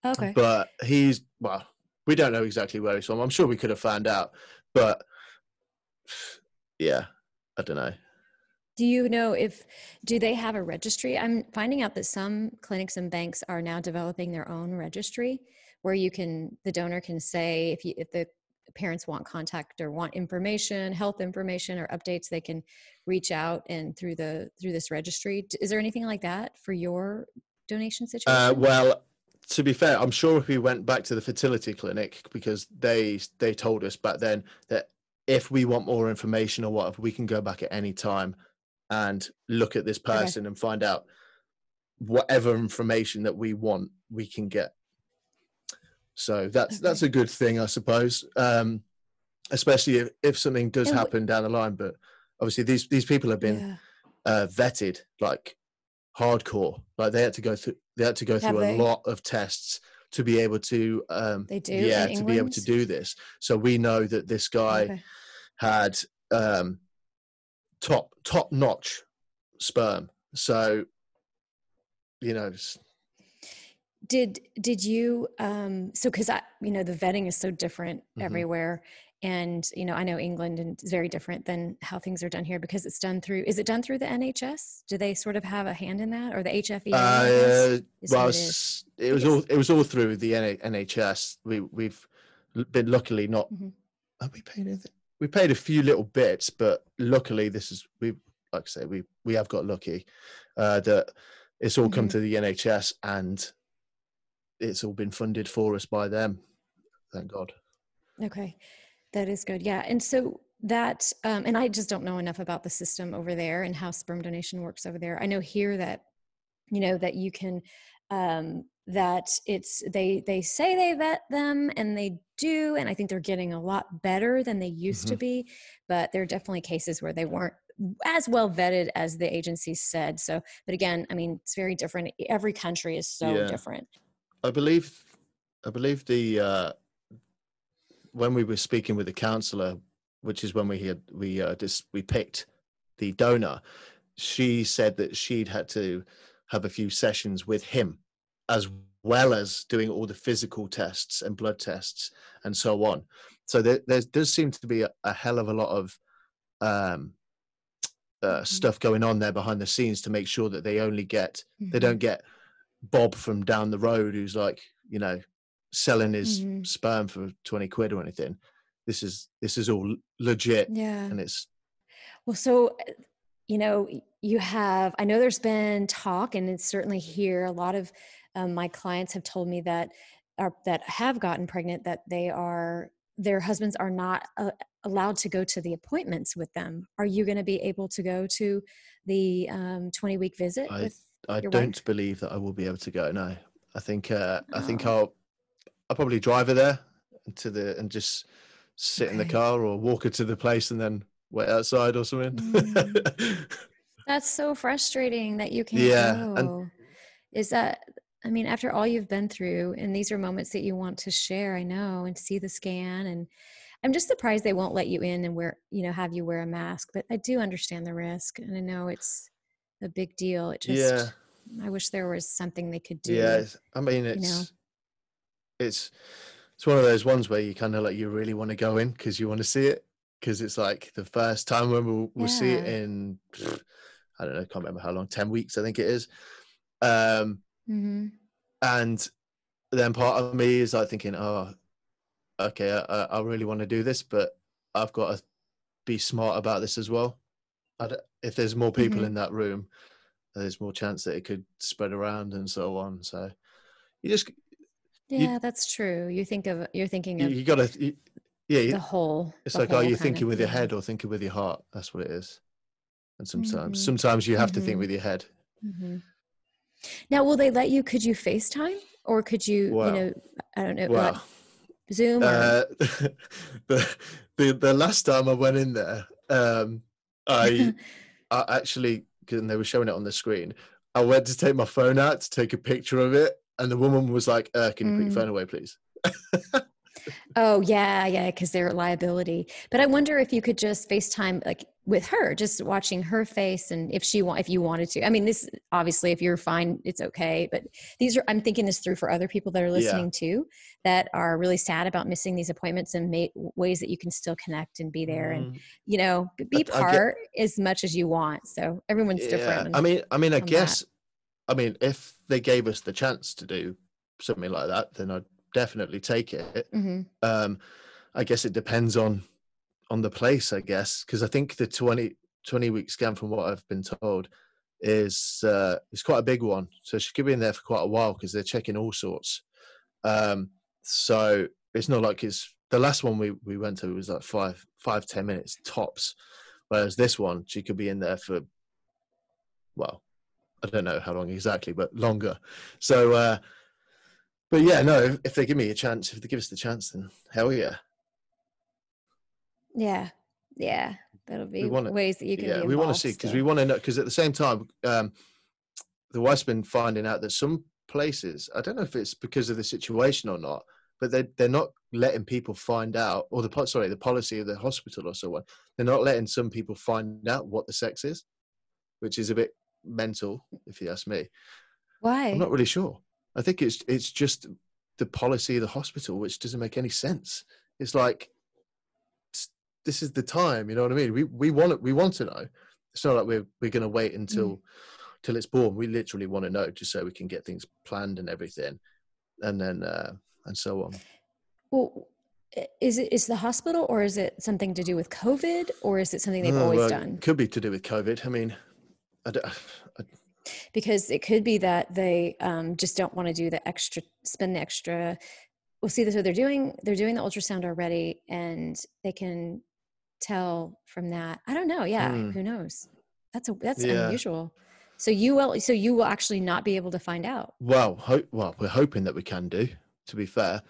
Okay. but he's well we don't know exactly where he's from i'm sure we could have found out but yeah i don't know Do you know if do they have a registry? I'm finding out that some clinics and banks are now developing their own registry where you can the donor can say if you if the parents want contact or want information, health information or updates, they can reach out and through the through this registry. Is there anything like that for your donation situation? uh, well to be fair i'm sure if we went back to the fertility clinic because they they told us back then that if we want more information or whatever we can go back at any time and look at this person and find out whatever information that we want we can get so that's Okay. that's a good thing i suppose um especially if, if something does happen down the line but obviously these these people have been Yeah. uh vetted like hardcore like they had to go through they had to go through a lot of tests to be able to um They do yeah to be able to do this so we know that this guy Okay. had um top top notch sperm. So you know Did did you um so cuz I you know the vetting is so different Mhm. everywhere. And you know I know England and it's very different than how things are done here because it's done through is it done through the NHS? Do they sort of have a hand in that? Or the guess, uh, well it it's- it was all it was all through the nhs we we've been luckily not Mhm. are we paying anything we paid a few little bits, but luckily this is we like I say we we have got lucky uh, that it's all come Mhm. to the NHS and it's all been funded for us by them. Thank God. Okay, that is good. Yeah, and so that, um, and I just don't know enough about the system over there and how sperm donation works over there. I know here that, you know, that you can, um, that it's they they say they vet them and they do, and I think they're getting a lot better than they used to Mhm. be. But there are definitely cases where they weren't as well vetted as the agency said. So, but again, I mean, it's very different. Every country is so Yeah. different. I believe I believe the uh, when we were speaking with the counselor, which is when we had we uh, just we picked the donor, she said that she'd had to have a few sessions with him, as well as doing all the physical tests and blood tests and so on. So there there does seem to be a, a hell of a lot of um, uh, Mhm. stuff going on there behind the scenes to make sure that they only get they Mhm. don't get Bob from down the road who's like, you know, selling his Mhm. sperm for 20 quid or anything. This is this is all legit Yeah. and it's Well, so, you know, you have, I know there's been talk, and it's certainly here. A lot of um, my clients have told me that are that have gotten pregnant that they are their husbands are not uh, allowed to go to the appointments with them. Are you going to be able to go to the um, 20 week visit I with? I don't wife? believe that I will be able to go. No. I think uh I think Oh, I'll I'll probably drive her there to the and just sit in the car or walk her to the place and then wait outside or something. Mm. That's so frustrating that you can't yeah. And go. Is that, I mean, after all you've been through, and these are moments that you want to share, I know, and see the scan. And I'm just surprised they won't let you in and wear, you know, have you wear a mask. But I do understand the risk. And I know it's a big deal. It just, yeah. I wish there was something they could do, Yeah, I mean you know? it's it's it's one of those ones where you kind of like you really want to go in because you want to see it because it's like the first time when we'll, we'll see it in I don't know, I can't remember how long, ten weeks I think it is. Um, hmm and then part of me is like thinking, oh, okay, I, I really want to do this, but I've got to be smart about this as well. If there's more people hmm in that room, there's more chance that it could spread around and so on. So you just you Yeah, that's true. You think of, you're thinking you, of you gotta you, yeah the whole, it's the like are you thinking with your head or thinking with your heart? That's what it is. And sometimes hmm sometimes you have to think hmm with your head. Hmm Now, will they let you? Could you FaceTime or could you, you know, I don't know, like Zoom or? uh the, the the last time i went in there um i i actually and they were showing it on the screen i went to take my phone out to take a picture of it and the woman was like uh, can you put your Mm. phone away please Oh yeah, yeah, because they're liability. But I wonder if you could just FaceTime like with her, just watching her face, and if she want, if you wanted to. I mean, this obviously, if you're fine, it's okay. But these are, I'm thinking this through for other people that are yeah listening too, that are really sad about missing these appointments, and ma- ways that you can still connect and be there, and Mm, you know, be I get part as much as you want. So everyone's yeah different i mean i mean i on that. guess i mean if they gave us the chance to do something like that then i'd definitely take it. Hmm um i guess it depends on on the place i guess because i think the 20 20 week scan from what i've been told is uh is quite a big one. So she could be in there for quite a while because they're checking all sorts. Um so it's not like it's the last one we we went to was like five five ten minutes tops whereas this one she could be in there for well i don't know how long exactly but longer. So uh but yeah no if, if they give me a chance if they give us the chance then hell yeah. Yeah, yeah, that'll be want to ways that you can yeah we want to see because we want to know because at the same time um the wife's been finding out that some places i don't know if it's because of the situation or not but they they're not letting people find out or the sorry the policy of the hospital or so on they're not letting some people find out what the sex is which is a bit mental if you ask me. Why? i'm not really sure i think it's it's just the policy of the hospital which doesn't make any sense it's like this is the time you know what i mean we we want it we want to know it's not like we're we're going to wait Mm. until till it's born we literally want to know just so we can get things planned and everything and then uh and so on Well, is it is the hospital or is it something to do with COVID or is it something they've Oh, always well, done? Could be to do with COVID. I mean, I don't, Because it could be that they um, just don't want to do the extra, spend the extra. Well, see, this. so they're doing they're doing the ultrasound already, and they can tell from that. I don't know. Yeah, Hmm. who knows? That's a that's Yeah. unusual. So you will so you will actually not be able to find out. well, ho- well, we're hoping that we can do. To be fair,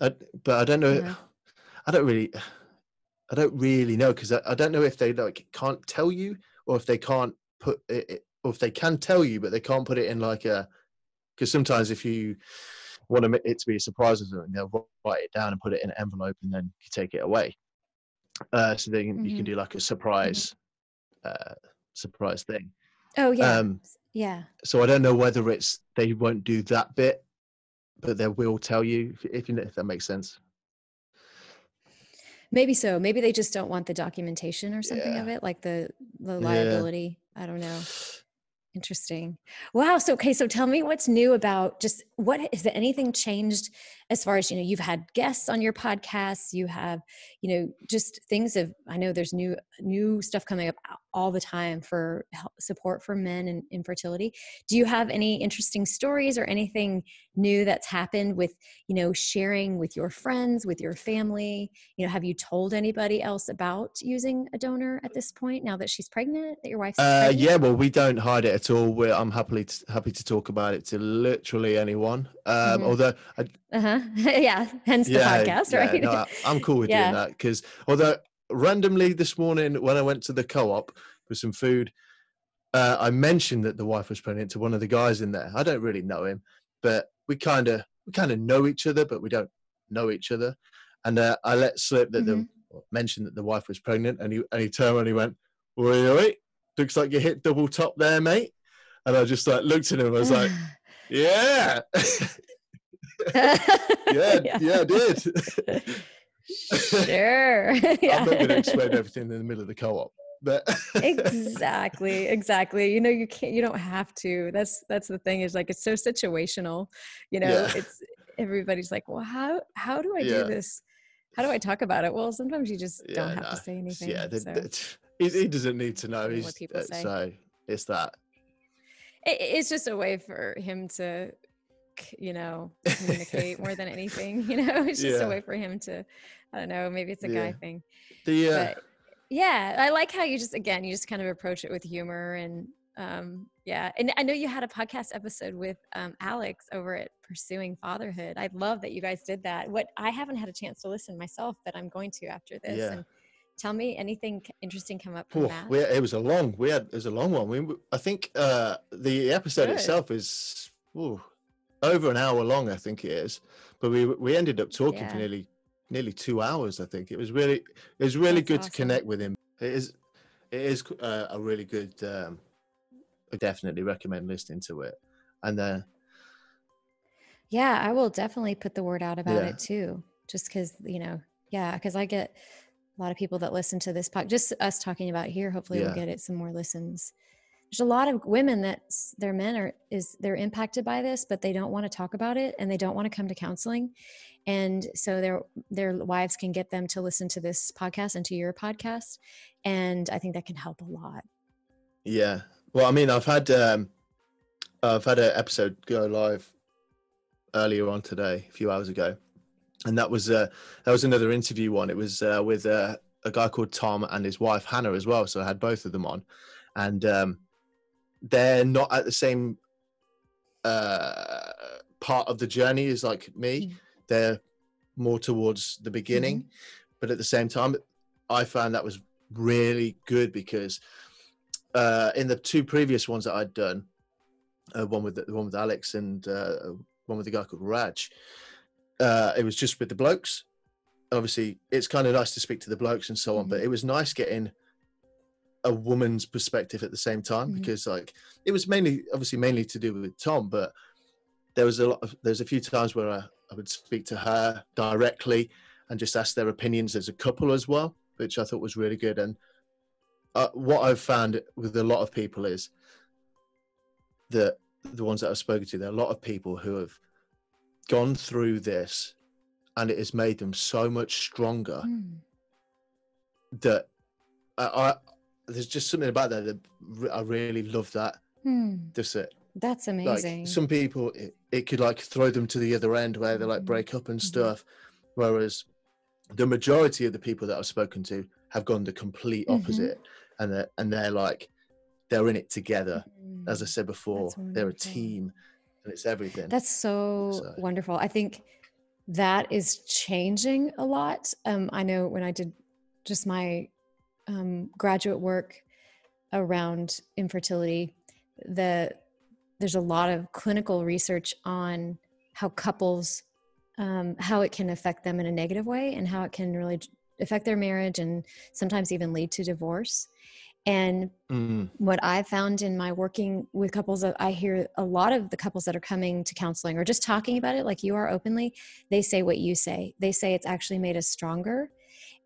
I, but I don't know. Yeah. I don't really, I don't really know because I, I don't know if they like can't tell you or if they can't put it- or if they can tell you but they can't put it in like a. Because sometimes if you want it to be a surprise or something, they'll write it down and put it in an envelope and then you take it away. Uh, so then you Mhm. can do like a surprise, uh, surprise thing. Oh yeah, Um, yeah. so I don't know whether it's they won't do that bit, but they will tell you if, if you if that makes sense. Maybe so. Maybe they just don't want the documentation or something of it, like the the Yeah. liability. I don't know. Interesting. Wow. So okay. So tell me what's new about just what is there anything changed as far as you know? You've had guests on your podcasts. You have you know just things of. I know there's new new stuff coming up all the time for help, support for men and infertility. Do you have any interesting stories or anything new that's happened with you know sharing with your friends, with your family? You know, have you told anybody else about using a donor at this point now that she's pregnant? That your wife's Uh, yeah, well, we don't hide it at all. We're, I'm happily happy to talk about it to literally anyone. Um, Mhm. Although, I, Uh-huh. yeah. Hence the yeah, podcast, yeah, right? no, I, I'm cool with Yeah. doing that because although randomly this morning when I went to the co-op for some food, uh, I mentioned that the wife was pregnant to one of the guys in there. I don't really know him, but we kind of we kind of know each other, but we don't know each other. And uh, I let slip that Mm-hmm. the mentioned that the wife was pregnant, and he and he turned and he went, "Wait, wait, looks like you hit double top there, mate." And I just like looked at him. I was like, "Yeah, yeah, yeah, I did." Sure. I'm not going to explain everything in the middle of the co-op, but exactly exactly you know you can't you don't have to that's that's the thing is like it's so situational you know Yeah. it's everybody's like well how how do i Yeah. do this how do i talk about it well sometimes you just don't Yeah, have no, to say anything yeah, so. he, he doesn't need to know. what He's people uh, say. so it's that. it, it's just a way for him to you know communicate more than anything you know it's just Yeah. a way for him to i don't know maybe it's a Yeah. guy thing The uh, but yeah i like how you just again you just kind of approach it with humor and um yeah and i know you had a podcast episode with um alex over at pursuing fatherhood i love that you guys did that what i haven't had a chance to listen myself but i'm going to after this Yeah. and tell me anything interesting come up from Oof, that we, it was a long. We had it was a long one. We, I think uh, the episode Good. itself is ooh, over an hour long. I think it is, but we we ended up talking for nearly nearly two hours. I think it was really it was really That's good to connect with him. It is it is uh, a really good. Um, I definitely recommend listening to it. And uh, Yeah, I will definitely put the word out about Yeah. it too. Just because, you know, yeah, because I get a lot of people that listen to this podcast, just us talking about here. Hopefully, we'll get it some more listens. There's a lot of women that their men are is they're impacted by this, but they don't want to talk about it and they don't want to come to counseling, and so their their wives can get them to listen to this podcast and to your podcast, and I think that can help a lot. Yeah. Well, I mean, I've had um, I've had an episode go live earlier on today, a few hours ago, and that was uh, that was another interview one. It was uh, with uh, a guy called Tom and his wife Hannah as well. So I had both of them on, and um, they're not at the same uh, part of the journey as like me. Mm. They're more towards the beginning, but at the same time, I found that was really good because uh, in the two previous ones that I'd done, uh, one with the, the one with Alex and uh, one with the guy called Raj, uh, it was just with the blokes. Obviously, it's kind of nice to speak to the blokes and so on, but it was nice getting a woman's perspective at the same time Mhm. because, like, it was mainly, obviously, mainly to do with Tom, but there was a lot of there's a few times where I, I would speak to her directly and just ask their opinions as a couple as well, which I thought was really good. And uh, what I've found with a lot of people is that the ones that I've spoken to, there are a lot of people who have gone through this and it has made them so much stronger Mm. that I there's just something about that that I really love that. Mm. Just it. That's Like amazing. some people, it, it could like throw them to the other end where they like Mhm. break up and Mhm. stuff. Whereas the majority of the people that I've spoken to have gone the complete Mhm. opposite, and they're and they're like they're in it together. As I said before, they're a team, and it's everything. That's so, So- wonderful. I think that is changing a lot. Um, I know when I did just my um, graduate work around infertility, the there's a lot of clinical research on how couples um, how it can affect them in a negative way and how it can really affect their marriage and sometimes even lead to divorce. And Mm, what I found in my working with couples, uh, I hear a lot of the couples that are coming to counseling or just talking about it, like you are openly, they say what you say. They say it's actually made us stronger.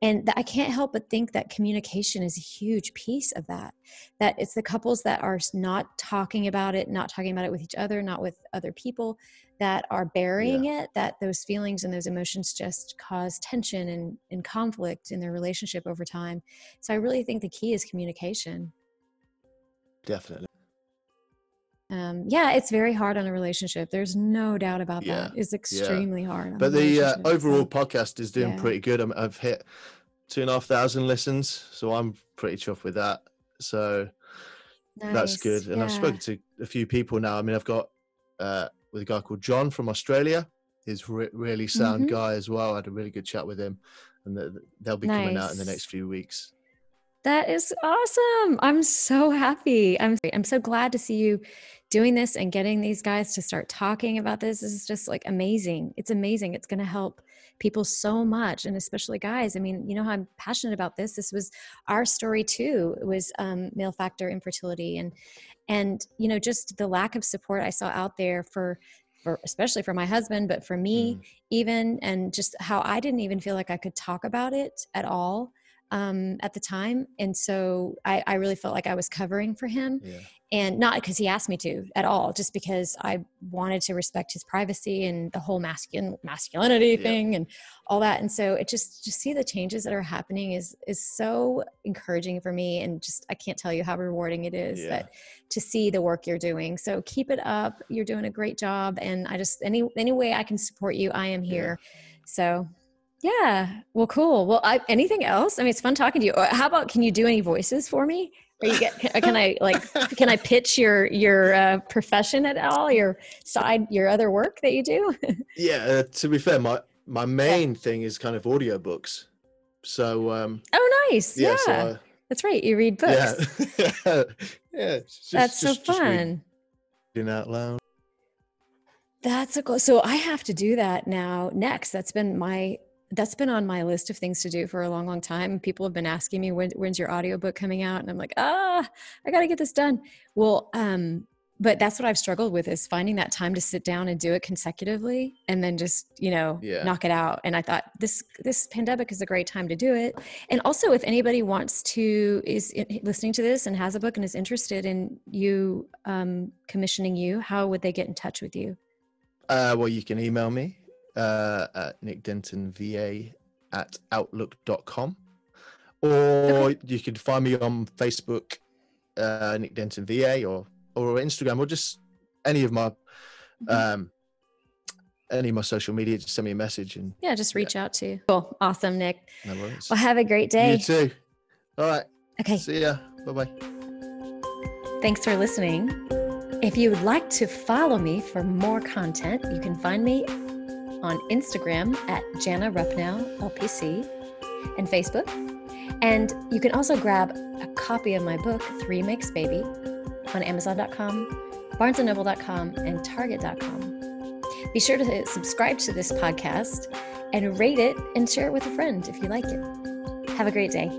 And I can't help but think that communication is a huge piece of that. That it's the couples that are not talking about it, not talking about it with each other, not with other people, that are burying it, that those feelings and those emotions just cause tension and, and conflict in their relationship over time. So I really think the key is communication. definitely. Um, yeah, it's very hard on a relationship. There's no doubt about Yeah, that. It's extremely hard. on But the uh, overall podcast is doing yeah. pretty good. I'm, I've hit two and a half thousand listens, so I'm pretty chuffed with that. So that's good. And I've spoken to a few people now. I mean, I've got uh, with a guy called John from Australia. He's re- really sound Mhm. guy as well. I had a really good chat with him, and th- they'll be coming out in the next few weeks. That is awesome. I'm so happy. I'm I'm so glad to see you doing this and getting these guys to start talking about this. Is just like amazing. It's amazing. It's going to help people so much and especially guys. I mean, you know how I'm passionate about this. This was our story too. It was um, male factor infertility and and you know just the lack of support I saw out there for for especially for my husband, but for me Mm. even and just how I didn't even feel like I could talk about it at all um, at the time. And so I, I really felt like I was covering for him Yeah, and not because he asked me to at all, just because I wanted to respect his privacy and the whole masculine masculinity Yeah. thing and all that. And so it just just see the changes that are happening is is so encouraging for me and just I can't tell you how rewarding it is Yeah. that to see the work you're doing. So keep it up. You're doing a great job and I just any any way I can support you, I am here. So yeah. Well, cool. Well, I, anything else? I mean, it's fun talking to you. Uh, How about can you do any voices for me? Or you get can, can I like can I pitch your your uh, profession at all? Your side your other work that you do? yeah. Uh, to be fair, my my main thing is kind of audiobooks. So um, oh, nice. yeah, Yeah, so I, that's right. You read books. yeah, yeah, just, that's so just- just fun. reading out loud. That's a cool. So I have to do that now next. That's been my that's been on my list of things to do for a long, long time. People have been asking me when when's your audiobook coming out, and I'm like, ah, I got to get this done. Well, um, but that's what I've struggled with is finding that time to sit down and do it consecutively, and then just you know Yeah. knock it out. And I thought this this pandemic is a great time to do it. And also, if anybody wants to is listening to this and has a book and is interested in you um, commissioning you, how would they get in touch with you? Uh, well, you can email me uh, at VA at outlook.com or you can find me on Facebook, uh, Nick Denton VA, or or Instagram, or just any of my um, any of my social media. Just send me a message, and Yeah, just reach out to you. Cool. Awesome, Nick. no worries. Well, have a great day. You too. All right. Okay. See ya. Bye bye. Thanks for listening. If you would like to follow me for more content, you can find me on Instagram at Jana Rupnow LPC and Facebook. And you can also grab a copy of my book, Three Makes Baby, on Amazon.com, BarnesandNoble.com, and Target.com. Be sure to subscribe to this podcast and rate it and share it with a friend if you like it. Have a great day.